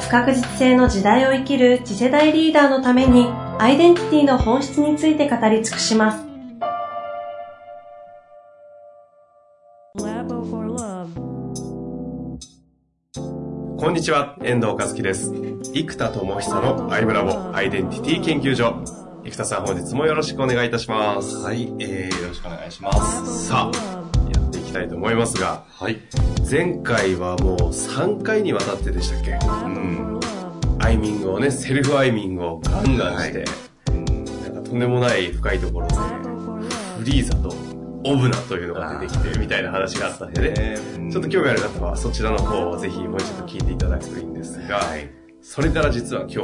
不確実性の時代を生きる次世代リーダーのためにアイデンティティの本質について語り尽くします。こんにちは、遠藤和樹です。生田智久のアイムラボアイデンティティ研究所。生田さん本日もよろしくお願いいたします。はい、えー、よろしくお願いします。さあ、きたいと思いますが、はい。前回はもう3回にわたってでしたっけ？うん。アイミングをね、セルフアイミングをガンガンして、はい、なんかとんでもない深いところで、フリーザとオブナというのが出てきてみたいな話があったんでね、ちょっと興味ある方はそちらの方をぜひもう一度聞いていただくといいんですが、はい、それから実は今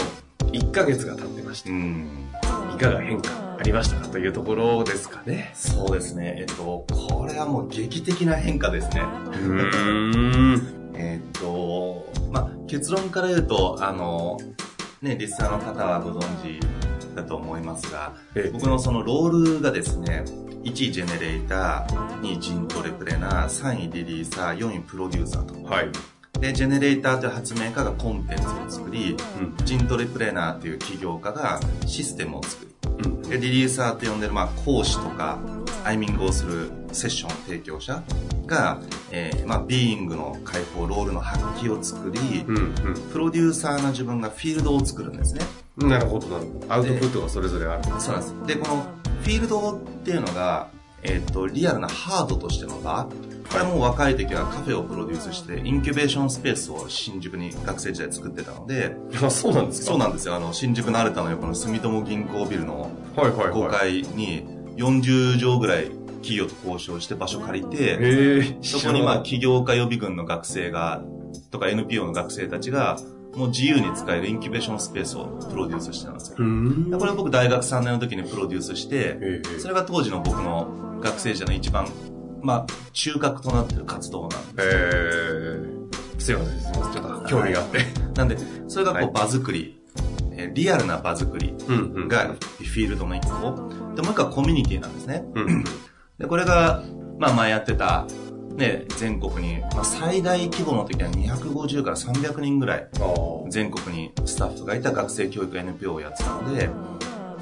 日1ヶ月が経ってまして、いかが変化ありましたかというところですかね。そうですね。えっと、これはもう劇的な変化ですね。うん。えっと、まあ、結論から言うと、あの、ね、リスナーの方はご存知だと思いますが、僕のそのロールがですね、1位ジェネレーター、2位ジントレプレナー、3位リリーサー、4位プロデューサーと。はい。で、ジェネレーターという発明家がコンテンツを作り、うん、ジントレプレナーという起業家がシステムを作り、うん、で、リリーサーと呼んでる、まあ、講師とか、アイミングをするセッション提供者が、えー、まあ、ビーイングの解放、ロールの発揮を作り、うんうん、プロデューサーの自分がフィールドを作るんですね。なるほど、なるほど。アウトプットがそれぞれあるそうなんです。で、このフィールドっていうのが、えっ、ー、と、リアルなハードとしての場。これも若い時はカフェをプロデュースして、インキュベーションスペースを新宿に学生時代作ってたので、あ、そうなんですか？そうなんですよ。あの、新宿のアルタの横の住友銀行ビルの5階に40畳ぐらい企業と交渉して場所借りて、そこにまあ起業家予備軍の学生が、とか NPO の学生たちが、もう自由に使えるインキュベーションスペースをプロデュースしてたんですよ。これを僕大学3年の時にプロデュースして、それが当時の僕の学生時代の一番、まあ、中核となってる活動なんです。へすいません。ちょっと興味があって。なんで、それがこう場作り、えリアルな場作りがフィールドの一個。で、もう一個はコミュニティなんですね。で、これが、まあ前やってたね、全国に、まあ、最大規模の時は250から300人ぐらい、全国にスタッフがいた学生教育 NPO をやってたので、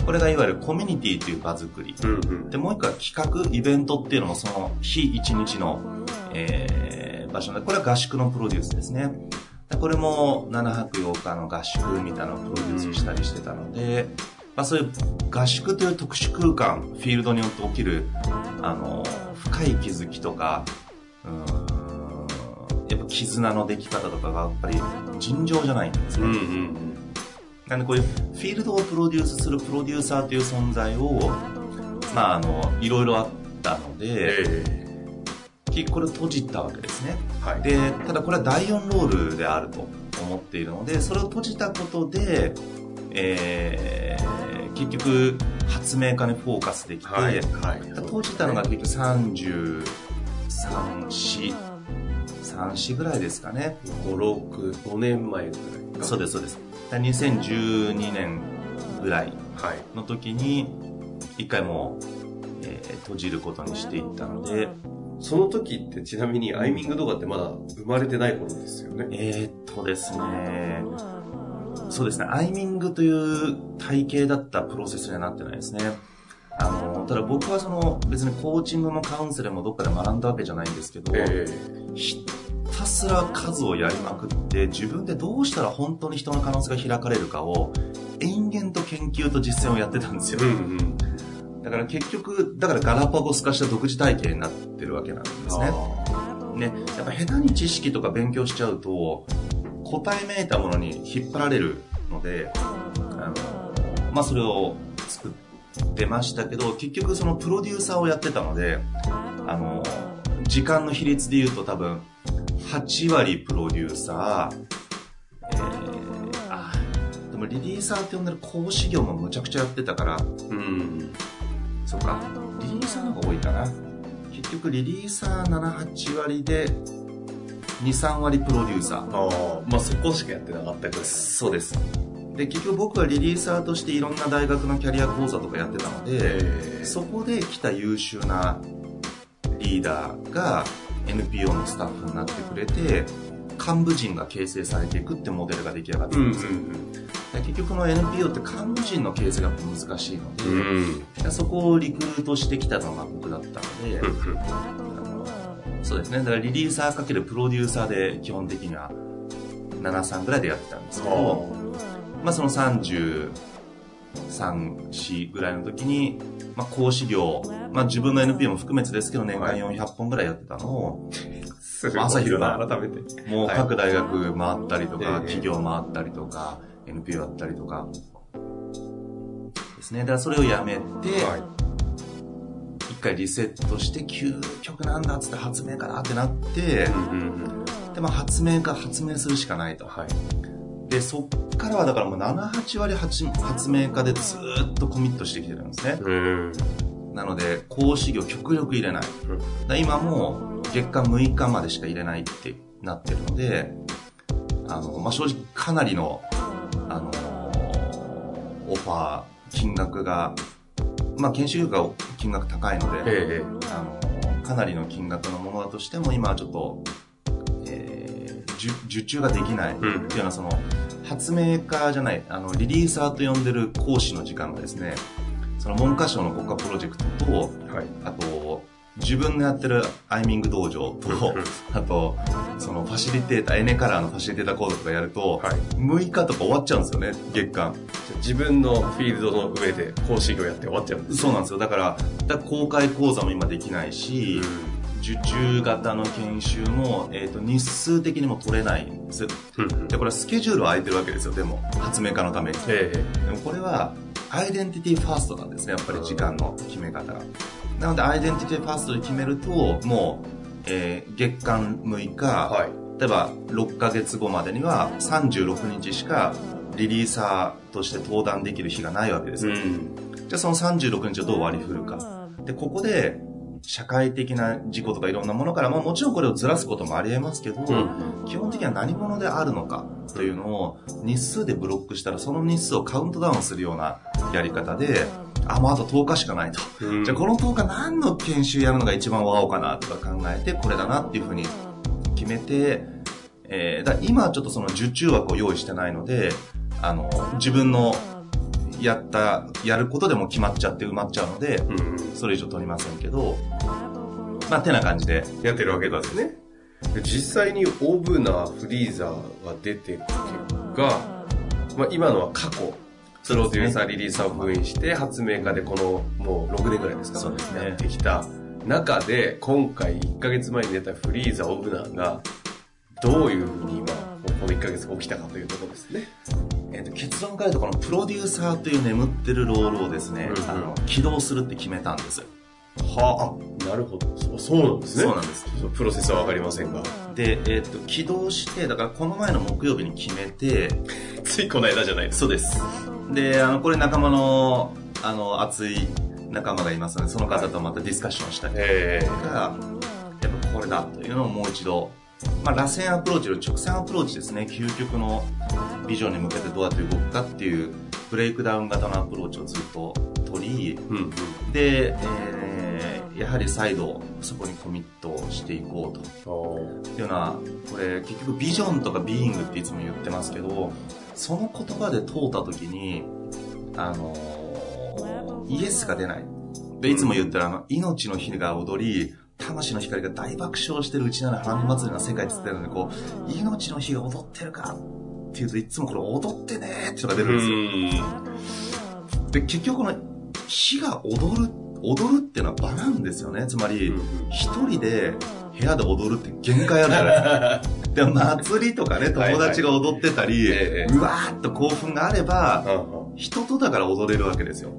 これがいわゆるコミュニティという場作り。うんうん、で、もう一個は企画、イベントっていうのもその日一日の、えー、場所で、これは合宿のプロデュースですね。これも7泊8日の合宿みたいなのをプロデュースしたりしてたので、まあそういう合宿という特殊空間、フィールドによって起きる、あの、深い気づきとか、やっぱ絆のでき方とかがやっぱり尋常じゃないんですね。うんうん、なんでこういうフィールドをプロデュースするプロデューサーという存在を、まああの、いろいろあったので、えー、これ閉じたわけですね。はい、で、ただこれは第4ロールであると思っているので、それを閉じたことで、えー、結局発明家にフォーカスできて、はい。はい、閉じたのが結局30、3、4、3、4ぐらいですかね。5、6、5年前ぐらいそうです、そうです。2012年ぐらいの時に、一回もう、えー、閉じることにしていったので、その時ってちなみにアイミングとかってまだ生まれてない頃ですよね？えー、っとですね、そうですね、アイミングという体系だったプロセスにはなってないですね。あの、ただ僕はその別にコーチングもカウンセリングもどっかで学んだわけじゃないんですけど、えー、ひたすら数をやりまくって自分でどうしたら本当に人の可能性が開かれるかを延々と研究と実践をやってたんですよ。うんうんだから結局、だからガラパゴス化した独自体系になってるわけなんですね。ね、やっぱ下手に知識とか勉強しちゃうと、答えめいたものに引っ張られるので、あの、まあ、それを作っ出ましたけど、結局そのプロデューサーをやってたので、あの、時間の比率で言うと多分、8割プロデューサー、えー、もリリーサーって呼んでる講師業もむちゃくちゃやってたから、うん。そうか、リリーサーの方が多いかな。結局リリーサー7、8割で、2、3割プロデューサー。ああ、まあそこしかやってなかったです。そうです。で、結局僕はリリーサーとしていろんな大学のキャリア講座とかやってたので、えそこで来た優秀なリーダーが NPO のスタッフになってくれて、幹部陣が形成されていくってモデルが出来上がってうんうんるんですよ。で結局この NPO って幹部陣の形成が難しいので、うん。そこをリクルートしてきたのが僕だったので、そうですね。だからリリーサーかけるプロデューサーで基本的には7、3ぐらいでやってたんですけど、まあその33、4ぐらいの時に、まあ講師業、まあ自分の NPO も含めてですけど年間はい400本ぐらいやってたのを、朝昼晩改めて。もう各大学回ったりとか、ええ企業回ったりとか、NPO やったりとか、ですね。だからそれをやめて、はい。一回リセットして、究極なんだっつって発明家だってなって、うんうんで、まあ発明家発明するしかないと。はい。で、そっからはだからもう7、8割発発明家でずーっとコミットしてきてるんですね。うん。なので、講師業極力入れない。だ今も月間6日までしか入れないってなってるので、あの、まあ、正直かなりの、あの、オファー、金額が、まあ、研修費が金額高いので、ええ。あの、かなりの金額のものだとしても、今はちょっと、えー、受受注ができないっていううんのは、その、発明家じゃない、あの、リリーサーと呼んでる講師の時間がですね、その文科省の国家プロジェクトと、はい。あと、自分のやってるアイミング道場と、あと、そのファシリテーター、エネカラーのファシリテーター講座とかやると、はい。6日とか終わっちゃうんですよね、月間。自分のフィールドの上で講師業やって終わっちゃうんですそうなんですよ。だから、だから公開講座も今できないし、受注型の研修も、えっ、と、日数的にも取れないんです。で、これはスケジュールは空いてるわけですよ、でも。発明家のために。ええ。でもこれは、アイデンティティファーストなんですね、やっぱり時間の決め方が。なので、アイデンティティファーストで決めると、もう、えー月間6日、はい。例えば6ヶ月後までには36日しかリリーサーとして登壇できる日がないわけですよ。ん。じゃあその36日をどう割り振るか。で、ここで、社会的な事故とかいろんなものから、まあもちろんこれをずらすこともあり得ますけど、うん。基本的には何者であるのかというのを日数でブロックしたらその日数をカウントダウンするようなやり方で、あ、もうあと10日しかないと。うんじゃあこの10日何の研修やるのが一番ワオかなとか考えて、これだなっていうふうに決めて、えー、だ今はちょっとその受注枠を用意してないので、あの、自分のやった、やることでも決まっちゃって埋まっちゃうので、うん。それ以上取りませんけど、まあ、てな感じで、やってるわけですね。で実際にオブナフリーザーが出て結果、まあ、今のは過去、プロデューサー、リリーサーを封印して、発明家でこのもう6年ぐらいですかそうですね。やってきた中で、今回1ヶ月前に出たフリーザー、オブナーが、どういうふうに今、この1ヶ月起きたかというところですね。えーと結論から言うとこのプロデューサーという眠ってるロールをですね、うんうんあの起動するって決めたんです。はあ、なるほど。そうそうなんですね。そうなんです。プロセスはわかりませんが。で、えっ、と、起動して、だからこの前の木曜日に決めて、ついこの間じゃないですそうです。で、あの、これ仲間の、あの、熱い仲間がいますので、その方とまたディスカッションしたりええとか、やっぱこれだというのをもう一度、まあ、螺旋アプローチより直線アプローチですね、究極のビジョンに向けてどうやって動くかっていう、ブレイクダウン型のアプローチをずっと取り、うんうん。で、えーやはり再度そこにコミットしていこうと。おっていうのは、これ結局ビジョンとかビーイングっていつも言ってますけど、その言葉で通った時に、あのーイエスが出ない。で、いつも言ってるあの、命の日が踊り、魂の光が大爆笑してるうちなら花見祭りの世界って言ってるのに、こう、命の日が踊ってるかっていうといつもこれ踊ってねーってのが出るんですよ。で、結局この火が踊る、踊るっていうのは場なんですよね。つまり、うん一人で部屋で踊るって限界あるじゃない ですか。でも祭りとかね、友達が踊ってたり、うわーっと興奮があれば、うん人とだから踊れるわけですよ。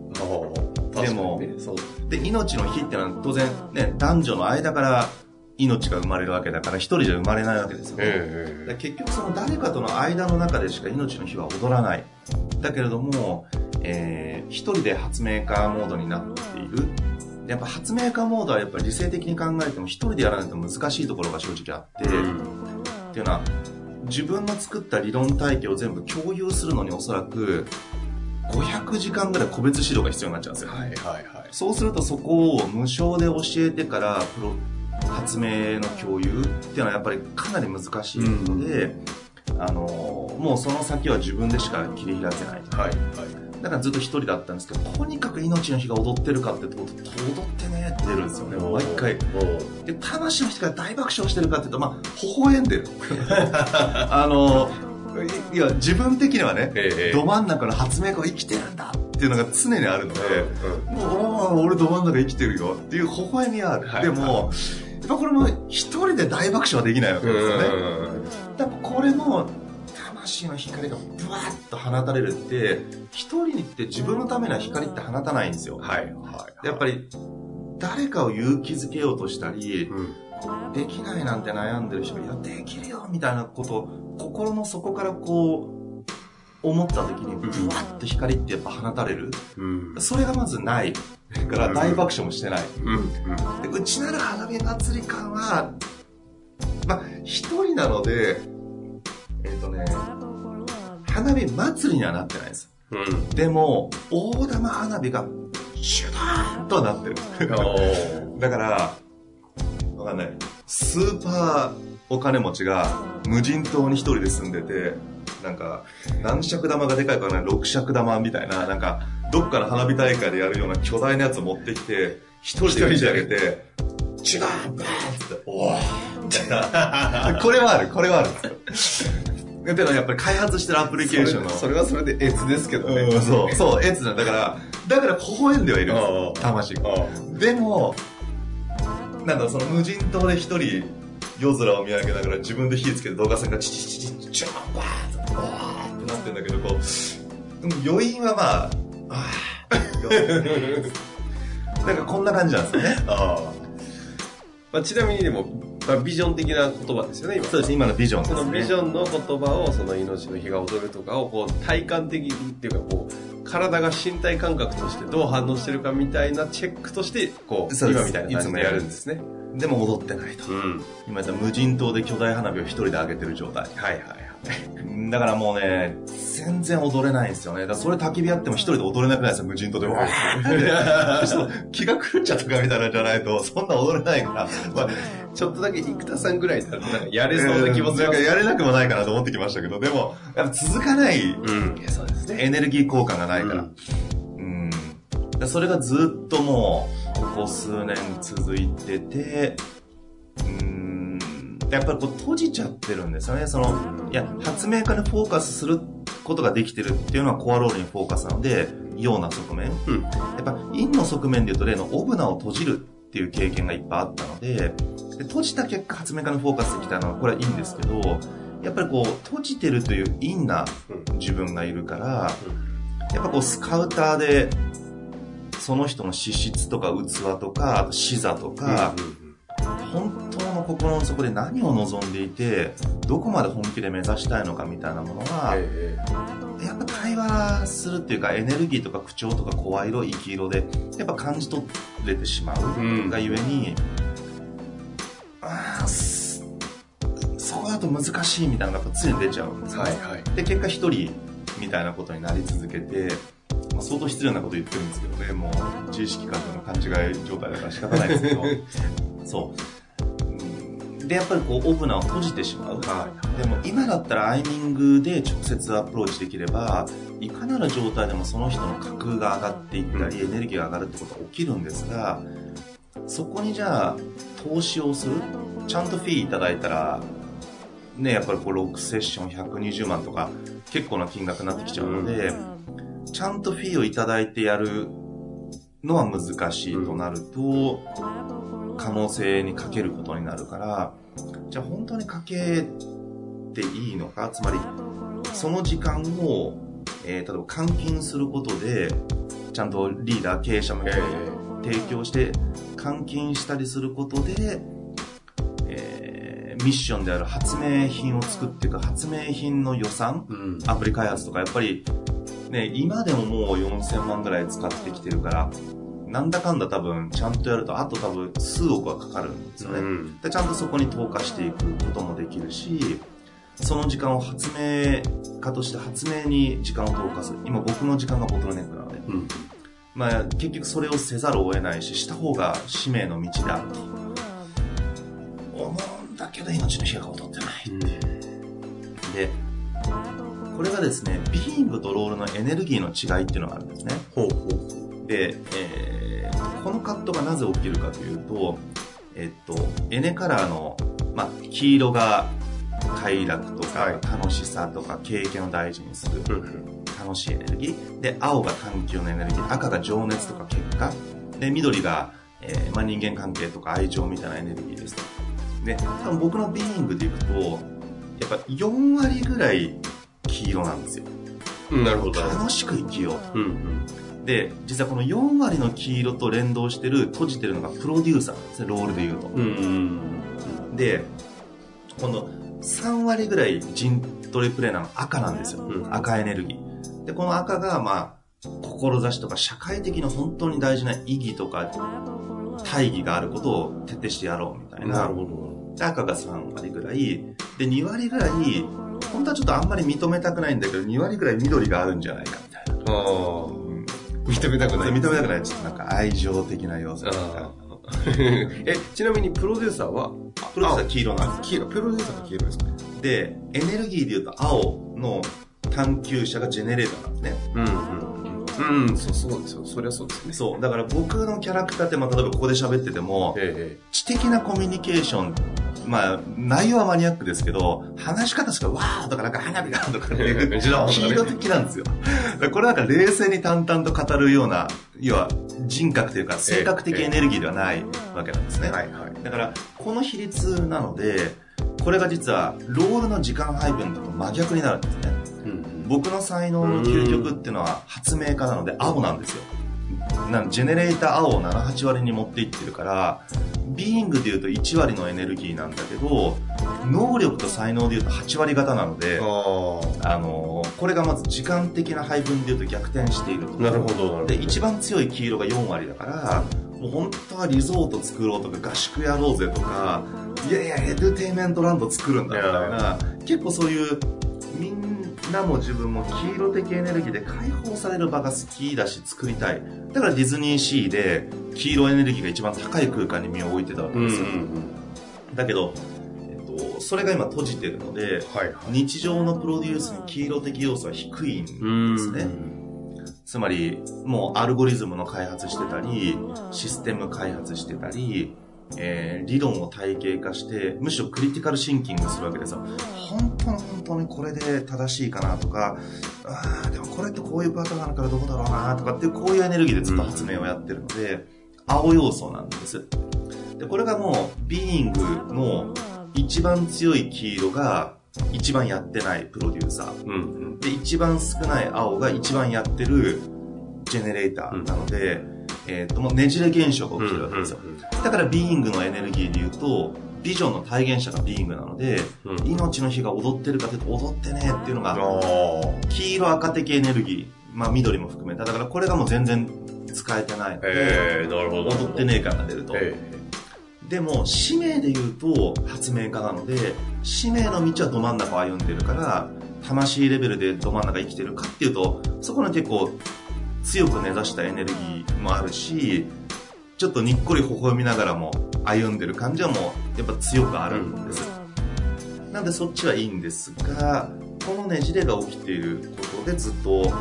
ででもそうで、命の日ってのは当然ね、男女の間から命が生まれるわけだから、一人じゃ生まれないわけですよね。結局その誰かとの間の中でしか命の日は踊らない。だけれども、えー、一人で発明家モードになっている。やっぱ発明家モードはやっぱり理性的に考えても一人でやらないと難しいところが正直あって、っていうのは、自分の作った理論体系を全部共有するのにおそらく、500時間ぐらい個別指導が必要になっちゃうんですよ。はいはいはい。そうするとそこを無償で教えてからプロ発明の共有っていうのはやっぱりかなり難しいので、あのもうその先は自分でしか切り開けないはいはい。だからずっと一人だったんですけどとにかく命の日が踊ってるかってと踊ってねって出るんですよね毎回で魂の日が大爆笑してるかっていうとまあ微笑んでる あのいいや自分的にはね、ええど真ん中の発明家は生きてるんだっていうのが常にあるので、うんもう俺ど真ん中生きてるよっていう微笑みはある。はいでも、やっぱこれも一人で大爆笑はできないわけですよね。だからこれの魂の光がブワッと放たれるって、一人にって自分のためには光って放たないんですよ。はいはい。やっぱり誰かを勇気づけようとしたり、うん。できないなんて悩んでる人が、いや、できるよみたいなことを心の底からこう、思った時に、ブワッと光ってやっぱ放たれる。うん。それがまずない。だから大爆笑もしてない。うん。でうちなる花火祭り感は、まあ、一人なので、えっ、とね、花火祭りにはなってないです。うん。でも、大玉花火が、シュダーンとはなってる。おだから、わかんない。スーパーお金持ちが無人島に一人で住んでて、なんか、何尺玉がでかいかわかんない、6尺玉みたいな、なんか、どっかの花火大会でやるような巨大なやつを持ってきて、一人で打ち上げて、違うバーンっつって、おーみたいな。これはある、これはある。でもやっぱり開発してるアプリケーションの。それはそれで越ですけどね。うんそう、そう、エツなんだから、だから微笑んではいるんです魂が。あでも、なんだ、その無人島で一人、夜空を見上げながら自分で火つけて動画線がチチチチチチャーバーッと、わーってなってんだけど、こう、でも余韻はまあ、あーなんかこんな感じなんですよね。あ。まあ、ちなみにでも、まあ、ビジョン的な言葉ですよね、今。そうです、今のビジョンですね。そのビジョンの言葉を、その命の日が踊るとかを、こう、体感的にっていうか、こう、体が身体感覚としてどう反応してるかみたいなチェックとして、こう、う今みたいな感じでやるんですね。でも踊ってないと。うん。今言った無人島で巨大花火を一人で上げてる状態。はいはいはい。だからもうね、全然踊れないんですよね。だからそれ焚き火やっても一人で踊れなくないですよ、無人島で。わーって ちょっと気が狂っちゃったかみたいなんじゃないと、そんな踊れないから。まあ、ちょっとだけ生田さんぐらいだったら、なんかやれそうな気もするなんか。やれなくもないかなと思ってきましたけど、でも、やっぱ続かないうん。エネルギー効果がないから。うん。だからそれがずっともう、ここ数年続いてて、うん。やっぱりこう閉じちゃってるんですよね。その、いや、発明家にフォーカスすることができてるっていうのはコアロールにフォーカスなので、陽な側面。うん。やっぱ陰の側面で言うと例のオブナを閉じるっていう経験がいっぱいあったので、で閉じた結果発明家にフォーカスできたのはこれはいいんですけど、やっぱりこう閉じてるという陰な自分がいるから、やっぱこうスカウターでその人の資質とか器とか、あと視座とか、本当の心の底で何を望んでいて、どこまで本気で目指したいのかみたいなものは、えやっぱ対話するっていうかエネルギーとか口調とか声色、生き色でやっぱ感じ取れてしまううんがゆえに、あーすそこだと難しいみたいなのがやっぱ常に出ちゃうんですよね。はいはい。で、結果一人みたいなことになり続けて、まあ、相当失礼なこと言ってるんですけどね、もう自意識過剰の勘違い状態だから仕方ないですけど、そう。うん。で、やっぱりこう、オープナーを閉じてしまう。でも今だったらアイミングで直接アプローチできれば、いかなる状態でもその人の格が上がっていったり、エネルギーが上がるってことは起きるんですが、そこにじゃあ、投資をする？ちゃんとフィーいただいたら、ね、やっぱりこう6セッション120万とか結構な金額になってきちゃうので、ちゃんとフィーをいただいてやるのは難しいとなると、可能性にかけることになるから、じゃあ本当にかけていいのか？つまり、その時間を、えー例えば換金することで、ちゃんとリーダー、経営者もえ提供して、換金したりすることで、えーミッションである発明品を作っていく発明品の予算、うん。アプリ開発とかやっぱりね、今でももう4000万ぐらい使ってきてるから、なんだかんだ多分、ちゃんとやると、あと多分数億はかかるんですよね。うん。でちゃんとそこに投下していくこともできるし、その時間を発明家として発明に時間を投下する。今僕の時間がボトルネックなので。うん。まあ結局それをせざるを得ないし、した方が使命の道であると。思うんだけど命の火が劣ってない。で、これがですね、ビーイングとロールのエネルギーの違いっていうのがあるんですね。ほうほう。で、えーこのカットがなぜ起きるかというと、えっと、エネカラーの、まあ、黄色が快楽とか、はい楽しさとか経験を大事にする。楽しいエネルギーで青が探求のエネルギー赤が情熱とか結果で緑が、えーまあ、人間関係とか愛情みたいなエネルギーですとで多分僕のビーイングでいくとやっぱ4割ぐらい黄色なんですようん、なるほど。楽しく生きよううんうん。で、実はこの4割の黄色と連動してる、閉じてるのがプロデューサーですね、ロールで言うと。うんうん。で、この3割ぐらい陣取りプレイなの赤なんですよ。うん赤エネルギー。で、この赤が、まあ、志とか社会的に本当に大事な意義とか大義があることを徹底してやろうみたいな。なるほど。で赤が3割ぐらい。で、2割ぐらい、本当はちょっとあんまり認めたくないんだけど、2割ぐらい緑があるんじゃないかみたいな。ああ。認めたくない。認めたくない。ちょっとなんか愛情的な要素とか。あー え、ちなみにプロデューサーは？プロデューサー黄色なんです黄色、プロデューサーが黄色ですか？で、エネルギーで言うと青の探求者がジェネレーターなんですね。うんうん。うん、そう、そうですよ。そりゃそうですね。そう。だから僕のキャラクターって、まあ、例えばここで喋ってても、え知的なコミュニケーション、まあ、内容はマニアックですけど、話し方しかわーとかなんか花火がとかっていう、自動黄色的なんですよ。だからこれなんか冷静に淡々と語るような、要は人格というか性格的エネルギーではないわけなんですね。はいはい。だから、この比率なので、これが実は、ロールの時間配分と真逆になるんですね。うん僕の才能の究極っていうのは発明家なので青なんですよ。なんジェネレーター青を7、8割に持っていってるから、ビーイングで言うと1割のエネルギーなんだけど、能力と才能で言うと8割型なので、ああのーこれがまず時間的な配分で言うと逆転していると。あ。なるほど。で、一番強い黄色が4割だから、もう本当はリゾート作ろうとか合宿やろうぜとか、いやいや、エデュテイメントランド作るんだみたいな、結構そういう、みんなも自分も黄色的エネルギーで解放される場が好きだし作りたい。だからディズニーシーで黄色エネルギーが一番高い空間に身を置いてたわけうんうんですよ。うん。だけど、えっと、それが今閉じてるので、はいはい。日常のプロデュースに黄色的要素は低いんですね。つまり、もうアルゴリズムの開発してたり、システム開発してたり、えー理論を体系化して、むしろクリティカルシンキングするわけですよ。本当に本当にこれで正しいかなとか、ああ、でもこれってこういうパターンがあるからどうだろうなとかっていう、こういうエネルギーでずっと発明をやってるので、青要素なんです。で、これがもう、ビーイングの一番強い黄色が一番やってないプロデューサー。うんうん。で、一番少ない青が一番やってるジェネレーターなので、えっ、と、もうねじれ現象が起きてるわけですよ。だからビーイングのエネルギーで言うと、ビジョンの体現者がビーイングなので、うん命の火が踊ってるかというと踊ってねえっていうのが、あ黄色赤的エネルギー、まあ緑も含めた。だからこれがもう全然使えてないのあ。で、ええ、なるほど。踊ってねえ感が出ると。えでも、使命で言うと発明家なので、使命の道はど真ん中を歩んでるから、魂レベルでど真ん中生きてるかっていうと、そこに結構強く根ざしたエネルギーもあるし、ちょっとにっこり微笑みながらも歩んでる感じはもうやっぱ強くあるんです。なんでそっちはいいんですが、このねじれが起きていることでずっと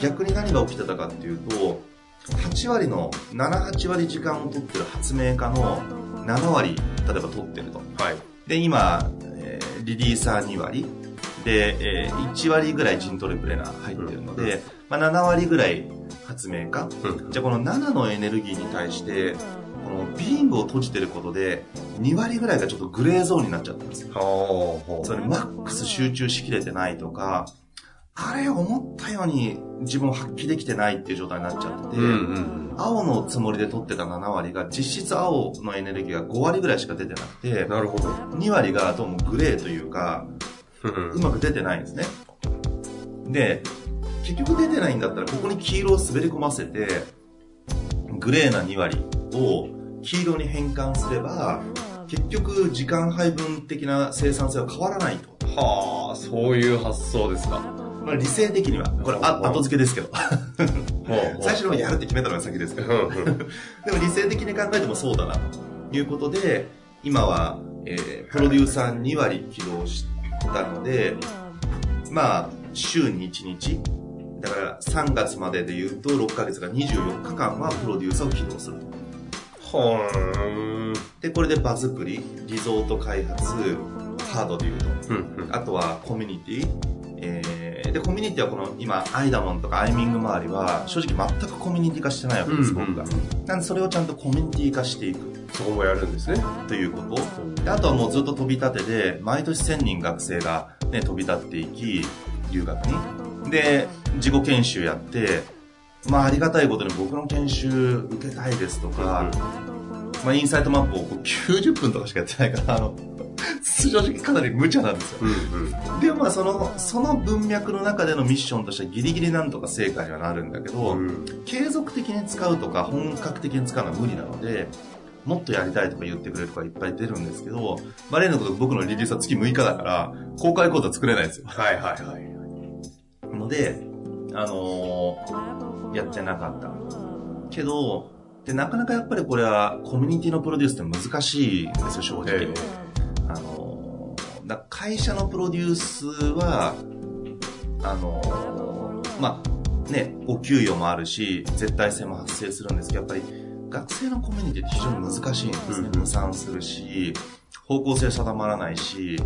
逆に何が起きてたかっていうと、8割の、7、8割時間を取ってる発明家の7割、例えば取ってると。えはい。で、今、えーリリーサー2割。で、えー1割ぐらい陣トレプレーナー入ってるので、まあ、7割ぐらい発明家。うん。じゃあこの7のエネルギーに対して、このビングを閉じてることで、2割ぐらいがちょっとグレーゾーンになっちゃったんですよ。マックス集中しきれてないとか、あれ思ったように自分を発揮できてないっていう状態になっちゃってて、うんうん。青のつもりで取ってた7割が実質青のエネルギーが5割ぐらいしか出てなくて、なるほど。2割がどうもグレーというか、うんうまく出てないんですね。で、結局出てないんだったら、ここに黄色を滑り込ませて、グレーな2割を黄色に変換すれば、結局時間配分的な生産性は変わらないと。はあ、そういう発想ですか。まあ、理性的には。これ、あ後付けですけど。最初のやるって決めたのが先ですけど。でも理性的に考えてもそうだな、ということで、今は、えー、プロデューサー2割起動したので、まあ、週に1日、だから3月までで言うと6ヶ月が24日間はプロデューサーを起動すると。ほーん。で、これで場作り、リゾート開発、ハードで言うと。うんうん。あとはコミュニティ。えー、で、コミュニティはこの今、アイダモンとかアイミング周りは、正直全くコミュニティ化してないわけです、僕が。なんでそれをちゃんとコミュニティ化していくそこもやるんですね。ということ。であとはもうずっと飛び立てで、毎年1000人学生がね、飛び立っていき、留学に。で、自己研修やって、まあありがたいことに僕の研修受けたいですとか、まあインサイトマップをこう90分とかしかやってないから、あの、正直かなり無茶なんですよ。うんうん。でもまあその、その文脈の中でのミッションとしてはギリギリなんとか成果にはなるんだけど、うん継続的に使うとか本格的に使うのは無理なので、もっとやりたいとか言ってくれる子がいっぱい出るんですけど、まあ例のこと僕のリリースは月6日だから、公開コードは作れないんですよ。はいはいはい。ので、あのーやってなかった。けど、で、なかなかやっぱりこれはコミュニティのプロデュースって難しいんですよ、正直。えあのーだ会社のプロデュースは、あのーまあ、ね、お給与もあるし、絶対性も発生するんですけど、やっぱり学生のコミュニティって非常に難しいんですね。うん無産するし、方向性定まらないし、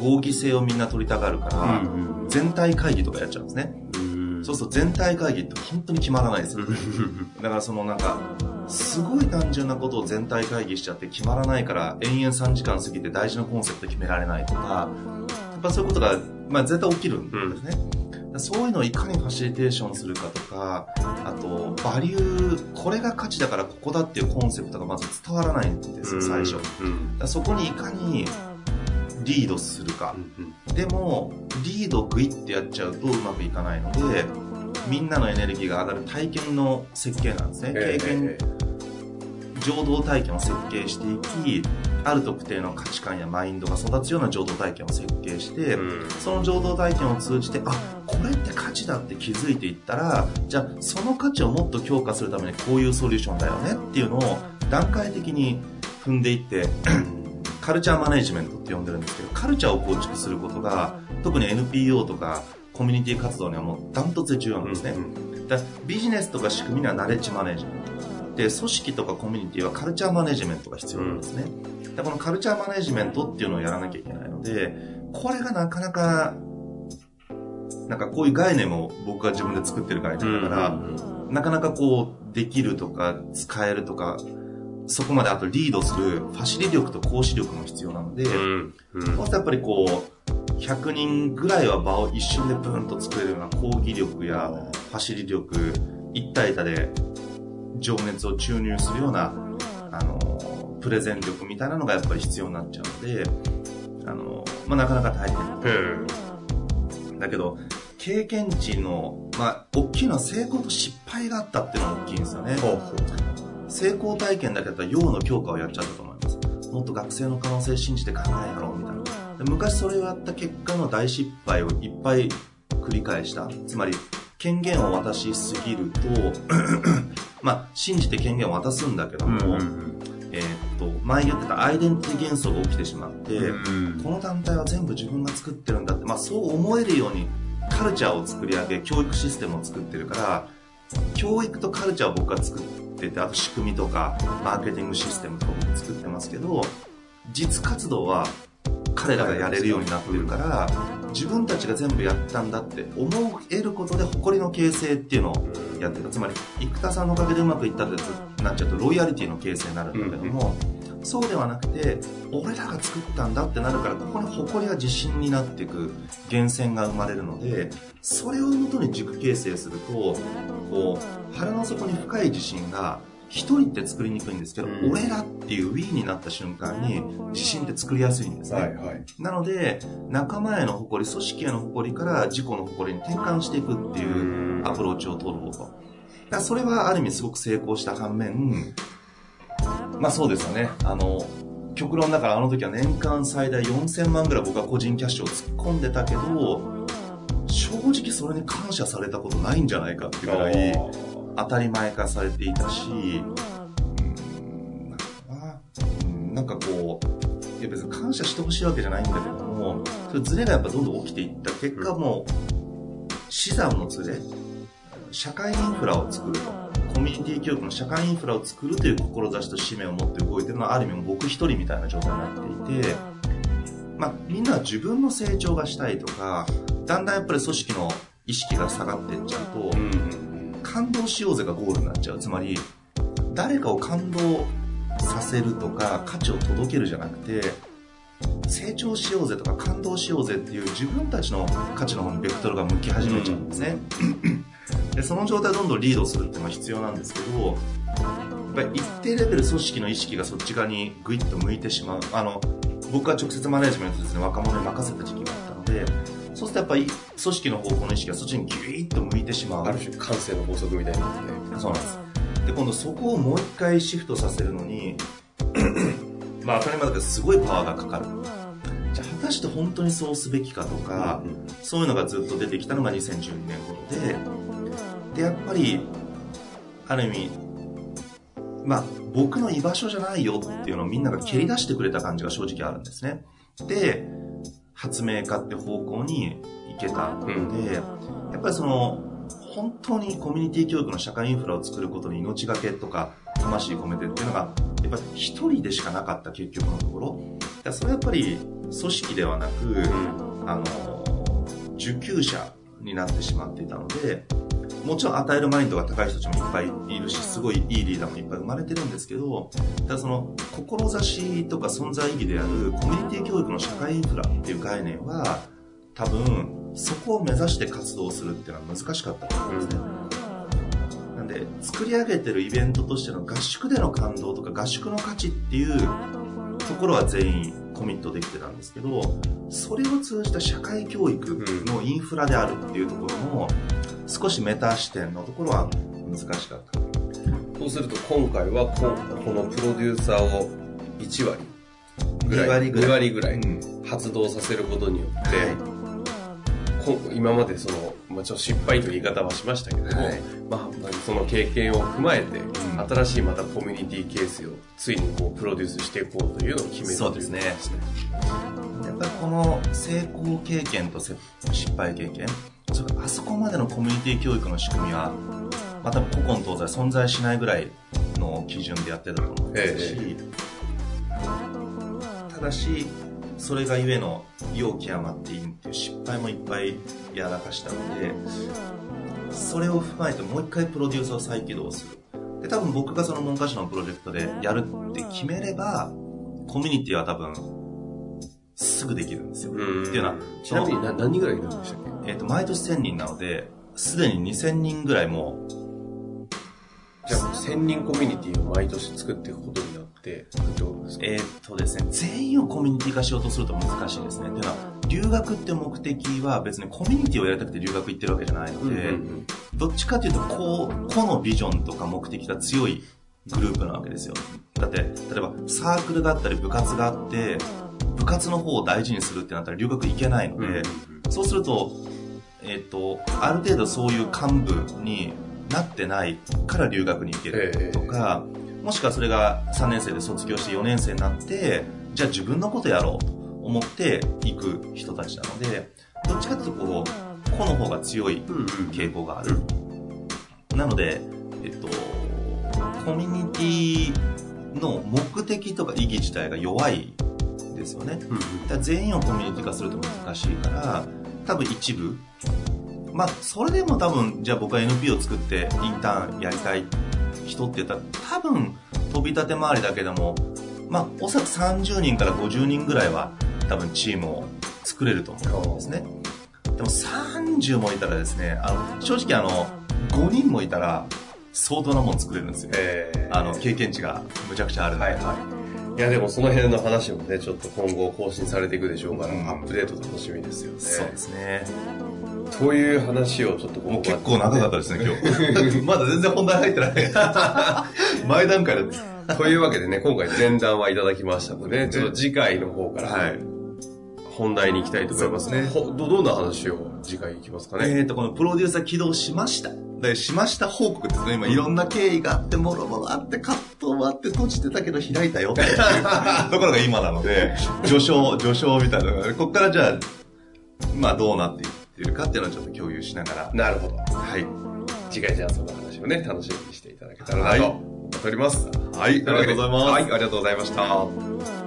合議制をみんな取りたがるから、うん全体会議とかやっちゃうんですね。うんそうすると全体会議って本当に決まらないですよ。だからそのなんか、すごい単純なことを全体会議しちゃって決まらないから延々3時間過ぎて大事なコンセプト決められないとか、やっぱそういうことが、まあ絶対起きるんですね。だからそういうのをいかにファシリテーションするかとか、あと、バリュー、これが価値だからここだっていうコンセプトがまず伝わらないんですよ、最初。そこにいかにリードするか。うんでも、リードをグイってやっちゃうとうまくいかないので、みんなのエネルギーが上がる体験の設計なんですね。経験、情動体験を設計していき、ある特定の価値観やマインドが育つような情動体験を設計して、うんその情動体験を通じて、あ、これって価値だって気づいていったら、じゃあその価値をもっと強化するためにこういうソリューションだよねっていうのを段階的に踏んでいって、カルチャーマネジメントって呼んでるんですけど、カルチャーを構築することが、特に NPO とかコミュニティ活動にはもうダントツで重要なんですね。だからビジネスとか仕組みにはナレッジマネジメント。で、組織とかコミュニティはカルチャーマネジメントが必要なんですね。でこのカルチャーマネジメントっていうのをやらなきゃいけないので、これがなかなか、なんかこういう概念も僕が自分で作ってる概念だから、なかなかこう、できるとか、使えるとか、そこまであとリードするファシリ力と講師力も必要なので、うんうん。とやっぱりこう、100人ぐらいは場を一瞬でブーンと作れるような講義力やファシリ力、一対多で情熱を注入するような、あの、プレゼン力みたいなのがやっぱり必要になっちゃうので、あの、まあ、なかなか大変。うんだけど、経験値の、まあ、大きいのは成功と失敗があったっていうのが大きいんですよね。成功体験だけだったら用の強化をやっちゃったと思います。もっと学生の可能性信じて考えやろうみたいな。で昔それをやった結果の大失敗をいっぱい繰り返した。つまり、権限を渡しすぎると、まあ、信じて権限を渡すんだけども、えーっと、前言ってたアイデンティティ幻想が起きてしまって、うんこの団体は全部自分が作ってるんだって、まあそう思えるようにカルチャーを作り上げ、教育システムを作ってるから、教育とカルチャーを僕が作ってて、あと仕組みとか、マーケティングシステムとか僕作ってますけど、実活動は彼らがやれるようになってるから、自分たちが全部やったんだって思えることで誇りの形成っていうのをやってた。つまり、生田さんのおかげでうまくいったってなっちゃうと、ロイヤリティの形成になるんだけども、そうではなくて、俺らが作ったんだってなるから、ここに誇りが自信になっていく源泉が生まれるので、それをもとに軸形成すると、こう、腹の底に深い自信が一人って作りにくいんですけど、うん俺らっていう We になった瞬間に自信って作りやすいんですね。はいはい。なので、仲間への誇り、組織への誇りから自己の誇りに転換していくっていうアプローチを取ろうと。だからそれはある意味すごく成功した反面、まあそうですよね。あの、極論だからあの時は年間最大4000万ぐらい僕は個人キャッシュを突っ込んでたけど、正直それに感謝されたことないんじゃないかっていうぐらい当たり前化されていたし、うんなんかなうんなんかこう、いや別に感謝してほしいわけじゃないんだけども、それズレがやっぱどんどん起きていった結果もう、資産のズレ、社会インフラを作ると。コミュニティ教育の社会インフラを作るという志と使命を持って動いてるのはある意味僕一人みたいな状態になっていて、まあ、みんなは自分の成長がしたいとか、だんだんやっぱり組織の意識が下がっていっちゃうと、感動しようぜがゴールになっちゃう。つまり、誰かを感動させるとか、価値を届けるじゃなくて、成長しようぜとか感動しようぜっていう自分たちの価値の方にベクトルが向き始めちゃうんですね。でその状態をどんどんリードするっていうのは必要なんですけど、やっぱり一定レベル組織の意識がそっち側にグイッと向いてしまう。あの、僕は直接マネジメントですね、若者に任せた時期がとやっぱり組織の方向の意識がそっちにギュイッと向いてしまう。ある種感性の法則みたいになってそうなんです。で、今度そこをもう一回シフトさせるのに、まあ当たり前だけどすごいパワーがかかる。じゃあ果たして本当にそうすべきかとか、そういうのがずっと出てきたのが2012年頃で、で、やっぱり、ある意味、まあ僕の居場所じゃないよっていうのをみんなが蹴り出してくれた感じが正直あるんですね。で、発明家って方向に行けたので、やっぱりその、本当にコミュニティ教育の社会インフラを作ることに命がけとか魂込めてっていうのがやっぱり一人でしかなかった結局のところ。それはやっぱり組織ではなく、あの受給者になってしまっていたのでもちろん与えるマインドが高い人たちもいっぱいいるしすごいいいリーダーもいっぱい生まれてるんですけどただその志とか存在意義であるコミュニティ教育の社会インフラっていう概念は多分そこを目指して活動するっていうのは難しかったと思うんですね。なんで、作り上げてるイベントとしての合宿での感動とか合宿の価値っていうところは全員コミットできてたんですけど、それを通じた社会教育のインフラであるっていうところも、少しメタ視点のところは難しかった。そうすると今回はここのプロデューサーを1割ぐらい2割ぐらい。2割ぐらいうん。発動させることによって、はこ今までその、まあ、ちょっと失敗という言い方はしましたけども、はい。まあ、その経験を踏まえて、ん。新しいまたコミュニティケースをついにこうプロデュースしていこうというのを決めたそうですね。やっぱりこの成功経験とせ失敗経験、そあそこまでのコミュニティ教育の仕組みは、まあ多分古今東西存在しないぐらいの基準でやってたと思いますし、ただし、それがゆえの容器余っていいっていう失敗もいっぱいやらかしたので、それを踏まえてもう一回プロデューサーを再起動する。で、多分僕がその文科省のプロジェクトでやるって決めれば、コミュニティは多分、すぐできるんですよ。っていうのは、ちなみにな何人ぐらいいるんでしたっけ？えっ、と、毎年1000人なので、すでに2000人ぐらいもじゃあ1000人コミュニティを毎年作っていくことになってってことですう、か？えっ、とですね、全員をコミュニティ化しようとすると難しいですね。っていうのは、留学って目的は別にコミュニティをやりたくて留学行ってるわけじゃないので、どっちかというと、こう、個のビジョンとか目的が強いグループなわけですよ。だって、例えばサークルがあったり部活があって、部活の方を大事にするってなったら留学行けないので、そうすると、えっ、と、ある程度そういう幹部になってないから留学に行けるとか、もしくはそれが3年生で卒業して4年生になって、じゃあ自分のことやろうと思って行く人たちなので、どっちかというとこう、個の方が強い傾向がある。なので、えっと、コミュニティの目的とか意義自体が弱いですよね。だ全員をコミュニティ化すると難しいから、多分一部、まあ、それでも多分、じゃあ僕は NP を作ってインターンやりたい人って言ったら、多分、飛び立て回りだけでも、まあ、おそらく30人から50人ぐらいは、多分チームを作れると思うんですね。でも30もいたらですね、あの、正直あの、5人もいたら、相当なもん作れるんですよ。えーあの、経験値がむちゃくちゃあるので。はいはい。いやでもその辺の話もね、ちょっと今後更新されていくでしょうから、うんアップデート楽しみですよね。そうですね。という話をちょっともう結構長かったですね、今日。まだ全然本題入ってない。前段階だった。というわけでね、今回前段はいただきましたので、ちょっと次回の方から、はい。本題に行きたいと思いますね。どどんな話を次回行きますかね？えっと、このプロデューサー起動しました。で、しました報告ですね。今、いろんな経緯があって、もろもろあって、葛藤もあって、閉じてたけど開いたよっていう ところが今なので、序章、序章みたいなのが、ここからじゃあ、まあどうなっていっているかっていうのをちょっと共有しながら、なるほど。はい。次回じゃあその話をね、楽しみにしていただけたらはないと思っております。はい、ありがとうございます。はい、ありがとうございました。